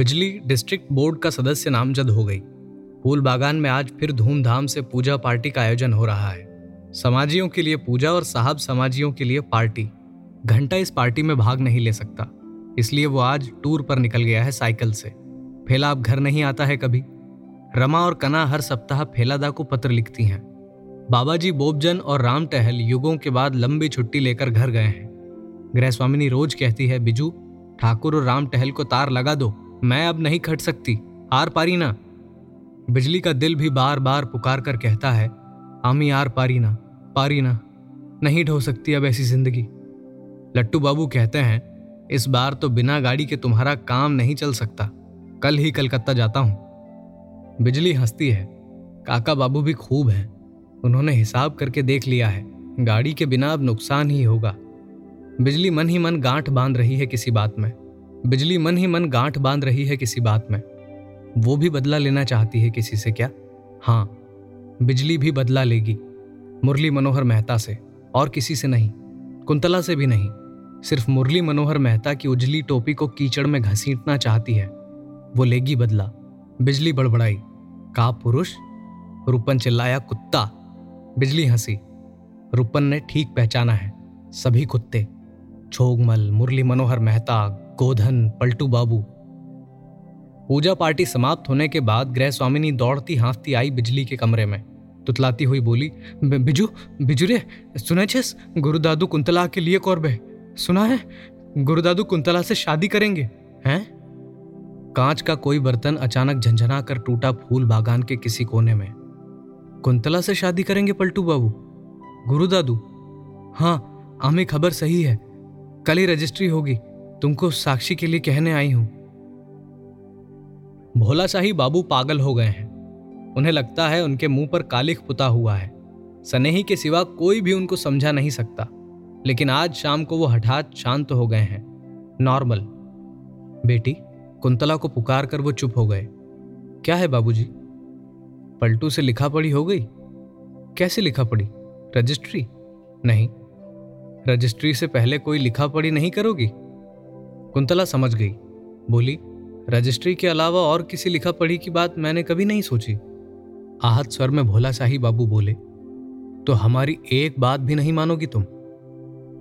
बिजली district board का सदस्य नामजद हो गई। फूल बागान में आज फिर धूमधाम से पूजा पार्टी का आयोजन हो रहा है। समाजियों के लिए पूजा और साहब समाजियों के लिए पार्टी। घंटा इस पार्टी में भाग नहीं ले सकता। इसलिए वो आज टूर पर निकल गया है साइकिल से। फेला अब घर नहीं आता है कभी। रमा और कना हर सप्ताह फेलादा को पत्र लिखती हैं। बाबा जी बोबजन और राम टहल युगों के बाद लंबी छुट्टी लेकर घर गए हैं। गृह स्वामिनी रोज कहती है, बिजू, ठाकुर और राम टहल को तार लगा दो। मैं अब नहीं खट सकती। आर पारी ना। बिजली का दिल भी बार बार पुकार कर कहता है, आमी आर पारी ना पारी ना। नहीं ढो सकती अब ऐसी ज़िंदगी। लट्टू बाबू कहते हैं, इस बार तो बिना गाड़ी के तुम्हारा काम नहीं चल सकता। कल ही कलकत्ता जाता हूँ। बिजली हंसती है। काका बाबू भी खूब हैं। उन्होंने हिसाब करके देख लिया है, गाड़ी के बिना अब नुकसान ही होगा। बिजली मन ही मन गांठ बाँध रही है किसी बात में। बिजली मन ही मन गांठ बाँध रही है किसी बात में। वो भी बदला लेना चाहती है किसी से क्या? हाँ बिजली भी बदला लेगी, मुरली मनोहर मेहता से, और किसी से नहीं, कुंतला से भी नहीं। सिर्फ़ मुरली मनोहर मेहता की उजली टोपी को कीचड़ में घसीटना चाहती है। वो लेगी बदला, बिजली बड़बड़ाई, का पुरुष? रूपन चिल्लाया, कुत्ता। बिजली हँसी, रूपन ने ठीक पहचाना है, सभी कुत्ते। छोगमल, मुरली मनोहर मेहता गोधन, पलटू बाबू। पूजा पार्टी समाप्त होने के बाद गृह स्वामिनी दौड़ती हाँफती आई बिजली के कमरे में। तुतलाती हुई बोली बिजू बिजू, बिजुरे सुने छेस? कुंतला के लिए कौरबे सुना है? गुरुदादू कुंतला से शादी करेंगे, हैं? कांच का कोई बर्तन अचानक झंझना कर टूटा फूल बागान के किसी कोने में। कुंतला से शादी करेंगे, पलटू बाबू। गुरुदादू हाँ हमें खबर सही है। कल ही रजिस्ट्री होगी। तुमको साक्षी के लिए कहने आई हूँ। भोला शाही बाबू पागल हो गए हैं। उन्हें लगता है उनके मुँह पर कालिख पुता हुआ है। सनेही के सिवा कोई भी उनको समझा नहीं सकता। लेकिन आज शाम को वो हठात शांत हो गए हैं। नॉर्मल। बेटी, कुंतला को पुकार कर वो चुप हो गए। क्या है बाबूजी? पलटू से लिखा पढ़ी हो गई? कैसे लिखा पढ़ी? रजिस्ट्री? नहीं। रजिस्ट्री से पहले कोई लिखा पढ़ी नहीं करोगी? कुंतला समझ गई। बोली, रजिस्ट्री के अलावा और किसी लिखा पढ़ी की बात मैंने कभी नहीं सोची। आहत स्वर में भोला शाही बाबू बोले तो हमारी एक बात भी नहीं मानोगी तुम?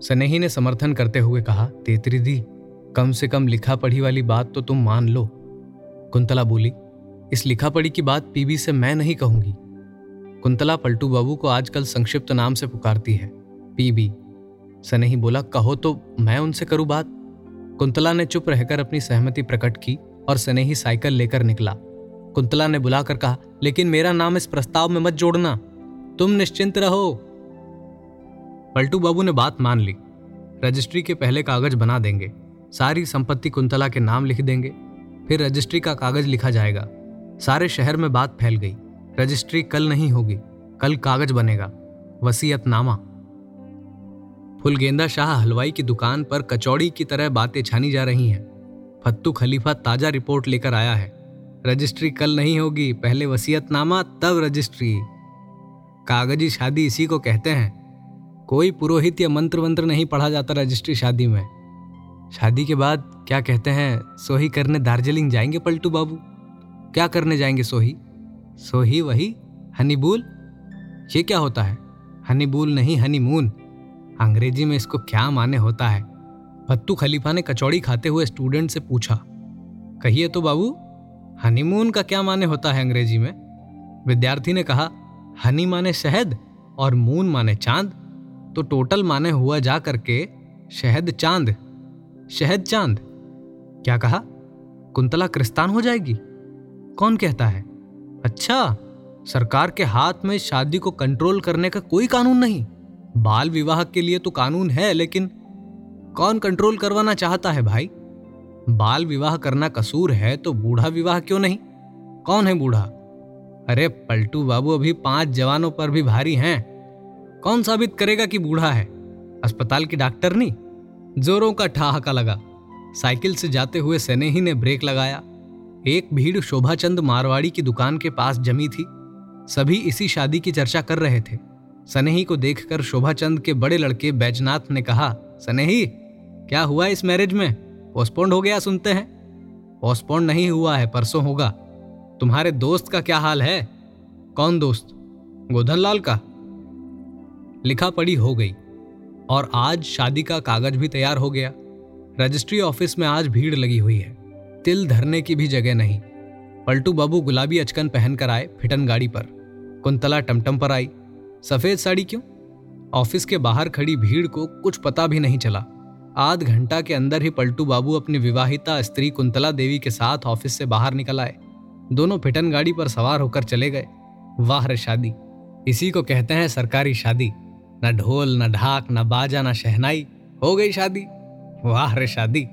सनेही ने समर्थन करते हुए कहा, तेतरी दी, कम से कम लिखा पढ़ी वाली बात तो तुम मान लो। कुंतला बोली, इस लिखा पढ़ी की बात पीबी से मैं नहीं कहूँगी। कुंतला पलटू बाबू को आजकल संक्षिप्त नाम से पुकारती है, पीबी। सनेही बोला, कहो तो मैं उनसे करूँ बात? कुंतला ने चुप रहकर अपनी सहमति प्रकट की और सनेही साइकिल लेकर निकला। कुंतला ने बुलाकर कहा, लेकिन मेरा नाम इस प्रस्ताव में मत जोड़ना। तुम निश्चिंत रहो। पलटू बाबू ने बात मान ली। रजिस्ट्री के पहले कागज़ बना देंगे। सारी संपत्ति कुंतला के नाम लिख देंगे। फिर रजिस्ट्री का कागज़ लिखा जाएगा। सारे शहर में बात फैल गई। रजिस्ट्री कल नहीं होगी। कल कागज़ बनेगा। वसीयतनामा। फुलगेंदा शाह हलवाई की दुकान पर कचौड़ी की तरह बातें छानी जा रही हैं। फत्तू खलीफा ताज़ा रिपोर्ट लेकर आया है। रजिस्ट्री कल नहीं होगी, पहले वसीयतनामा, तब रजिस्ट्री। कागज़ी शादी इसी को कहते हैं। कोई पुरोहित या मंत्र वंत्र नहीं पढ़ा जाता रजिस्ट्री शादी में। शादी के बाद क्या कहते हैं, सोही करने दार्जिलिंग जाएँगे पलटू बाबू? क्या करने जाएँगे सोही? सोही वही हनीबूल? ये क्या होता है? हनीबूल नहीं, हनीमून। अंग्रेज़ी में इसको क्या माने होता है? भत्तू खलीफा ने कचौड़ी खाते हुए स्टूडेंट से पूछा, कहिए तो बाबू हनीमून का क्या माने होता है अंग्रेज़ी में? विद्यार्थी ने कहा, हनी माने शहद और मून माने चाँद। तो टोटल माने हुआ जा करके शहद चाँद शहद चाँद। क्या कहा? कुंतला क्रिस्तान हो जाएगी? कौन कहता है? अच्छा सरकार के हाथ में शादी को कंट्रोल करने का कोई कानून नहीं। बाल विवाह के लिए तो कानून है, लेकिन कौन कंट्रोल करवाना चाहता है भाई? बाल विवाह करना कसूर है तो बूढ़ा विवाह क्यों नहीं? कौन है बूढ़ा? अरे पलटू बाबू अभी पाँच जवानों पर भी भारी हैं। कौन साबित करेगा कि बूढ़ा है? अस्पताल की डॉक्टर नहीं? जोरों का ठहाका लगा। साइकिल से जाते हुए सनेही ने ब्रेक लगाया। एक भीड़ शोभाचंद मारवाड़ी की दुकान के पास जमी थी। सभी इसी शादी की चर्चा कर रहे थे। सनेही को देखकर शोभाचंद के बड़े लड़के बैजनाथ ने कहा, सनेही, क्या हुआ इस मैरिज में? पोस्टपोन्ड हो गया, सुनते हैं? पोस्टपोन नहीं हुआ है, परसों होगा। तुम्हारे दोस्त का क्या हाल है? कौन दोस्त? गोधन लाल का। लिखा पढ़ी हो गई। और आज शादी का कागज़ भी तैयार हो गया। रजिस्ट्री ऑफ़िस में आज भीड़ लगी हुई है। तिल धरने की भी जगह नहीं। पलटू बाबू गुलाबी अचकन पहनकर आए फिटन गाड़ी पर। कुंतला टमटम पर आई। सफ़ेद साड़ी क्यों? ऑफ़िस के बाहर खड़ी भीड़ को कुछ पता भी नहीं चला। आध घंटा के अंदर ही पलटू बाबू अपनी विवाहिता स्त्री कुंतला देवी के साथ ऑफ़िस से बाहर निकल आए। दोनों फिटन गाड़ी पर सवार होकर चले गए। वाह रे शादी। इसी को कहते हैं सरकारी शादी। न ढोल, न ढाक, न बाजा, न शहनाई। हो गई शादी। वाह रे शादी।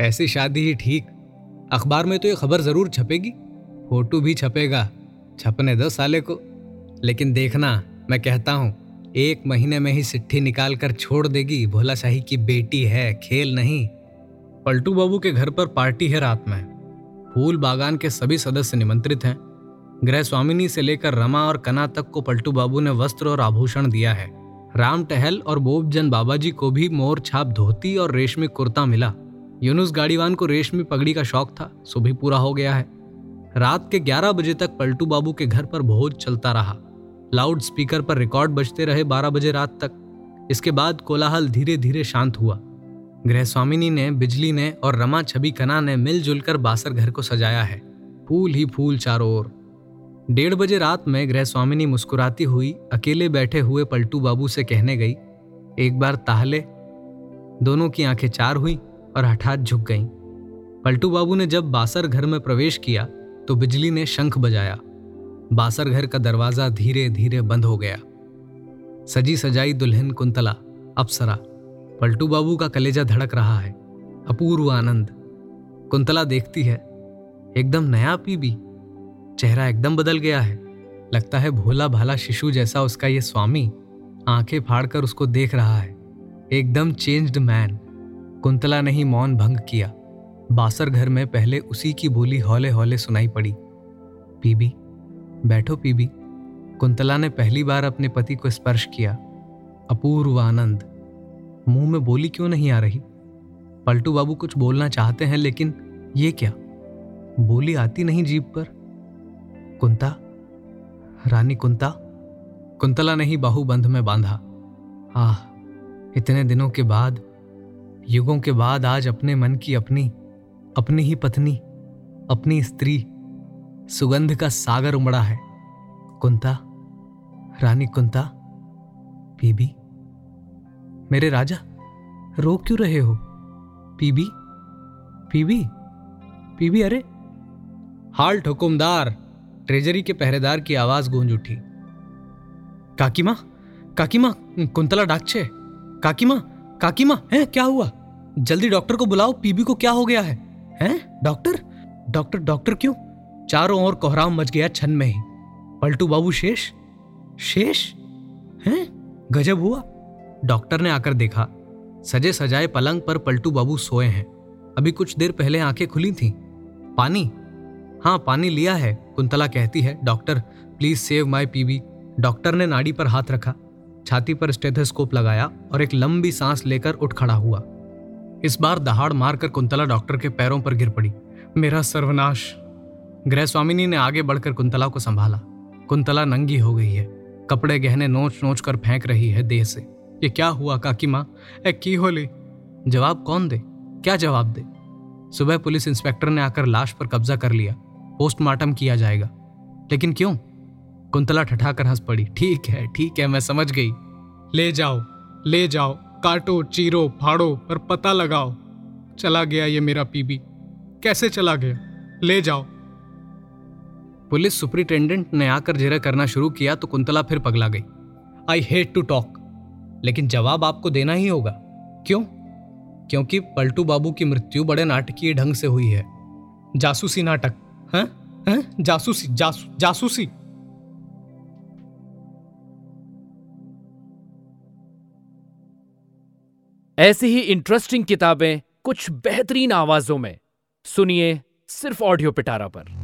ऐसी शादी ही ठीक। अखबार में तो ये खबर ज़रूर छपेगी। फ़ोटो भी छपेगा। छपने दो साले को। लेकिन देखना मैं कहता हूँ, एक महीने में ही सिट्ठी निकाल कर छोड़ देगी भोला शाही की बेटी है, खेल नहीं। पलटू बाबू के घर पर पार्टी है रात में। फूल बागान के सभी सदस्य निमंत्रित हैं। गृह स्वामिनी से लेकर रमा और कना तक को पलटू बाबू ने वस्त्र और आभूषण दिया है। राम टहल और बोबजन बाबा जी को भी मोर छाप धोती और रेशमी कुर्ता मिला। यूनुस गाड़ीवान को रेशमी पगड़ी का शौक था सो भी पूरा हो गया है। रात के 11 बजे तक पलटू बाबू के घर पर भोज चलता रहा। लाउड स्पीकर पर रिकॉर्ड बजते रहे 12 बजे रात तक। इसके बाद कोलाहल धीरे धीरे शांत हुआ। गृह स्वामिनी ने, बिजली ने और रमा छवि कना ने मिलजुल कर बासर घर को सजाया है। फूल ही फूल चारों ओर। डेढ़ बजे रात में गृह स्वामिनी मुस्कुराती हुई अकेले बैठे हुए पलटू बाबू से कहने गई, एक बार ताहले। दोनों की आँखें चार हुई और हठात झुक गईं। पलटू बाबू ने जब बासर घर में प्रवेश किया तो बिजली ने शंख बजाया। बासर घर का दरवाज़ा धीरे धीरे बंद हो गया। सजी सजाई दुल्हन कुंतला, अप्सरा, पलटू बाबू का कलेजा धड़क रहा है। अपूर्व आनंद। कुंतला देखती है, एकदम नया पीबी। चेहरा एकदम बदल गया है। लगता है भोला भाला शिशु जैसा उसका ये स्वामी आँखें फाड़कर उसको देख रहा है। एकदम चेंज्ड मैन कुंतला ने ही मौन भंग किया। बासर घर में पहले उसी की बोली हौले हौले सुनाई पड़ी। पीबी बैठो पीबी। कुंतला ने पहली बार अपने पति को स्पर्श किया। अपूर्व आनंद। मुँह में बोली क्यों नहीं आ रही? पलटू बाबू कुछ बोलना चाहते हैं, लेकिन ये क्या? बोली आती नहीं जीप पर। कुंता? रानी कुंता? कुंतला ने ही बाहुबंध में बांधा। आह, इतने दिनों के बाद, युगों के बाद आज अपने मन की अपनी अपनी ही पत्नी, अपनी स्त्री सुगंध का सागर उमड़ा है। कुंता, रानी कुंता, पीबी, मेरे राजा, रो क्यों रहे हो? पीबी पीबी पीबी, अरे। हाल्ट हुकुमदार ट्रेजरी के पहरेदार की आवाज़ गूंज उठी। काकी माँ काकी माँ कुंतला डाकचे काकी माँ काकी माँ है, क्या हुआ? जल्दी डॉक्टर को बुलाओ, पीबी को क्या हो गया है? हैं, डॉक्टर? डॉक्टर डॉक्टर क्यों? चारों ओर कोहराम मच गया छन में ही। पलटू बाबू, शेष? शेष? हैं? गजब हुआ। डॉक्टर ने आकर देखा। सजे सजाए पलंग पर पलटू बाबू सोए हैं। अभी कुछ देर पहले आँखें खुली थीं। पानी? हाँ पानी लिया है, कुंतला कहती है। Doctor, please save my PB doctor ने नाड़ी पर हाथ रखा। छाती पर स्टेथोस्कोप लगाया और एक लंबी सांस लेकर उठ खड़ा हुआ। इस बार दहाड़ मारकर कुंतला डॉक्टर के पैरों पर गिर पड़ी। मेरा सर्वनाश। गृह स्वामिनी ने आगे बढ़कर कुंतला को संभाला। कुंतला नंगी हो गई है। कपड़े गहने नोच नोच कर फेंक रही है देह से। ये क्या हुआ, काकी माँ? ए, की होली जवाब कौन दे? क्या जवाब दे? सुबह पुलिस इंस्पेक्टर ने आकर लाश पर कब्जा कर लिया। पोस्टमार्टम किया जाएगा। लेकिन क्यों? कुंतला ठठाकर हंस पड़ी। ठीक है ठीक है, मैं समझ गई। ले जाओ ले जाओ। काटो, चीरो, फाड़ो पर पता लगाओ। चला गया ये मेरा पीबी। कैसे चला गया? ले जाओ। पुलिस सुपरिटेंडेंट ने आकर जेरा करना शुरू किया तो कुंतला फिर पगला गई। आई हेट टू टॉक लेकिन जवाब आपको देना ही होगा। क्यों? क्योंकि पलटू बाबू की मृत्यु बड़े नाटकीय ढंग से हुई है। जासूसी नाटक, हैं? हैं? जासूसी, जासू, जासूसी। ऐसी ही इंटरेस्टिंग किताबें कुछ बेहतरीन आवाजों में। सुनिए सिर्फ़ ऑडियो पिटारा पर।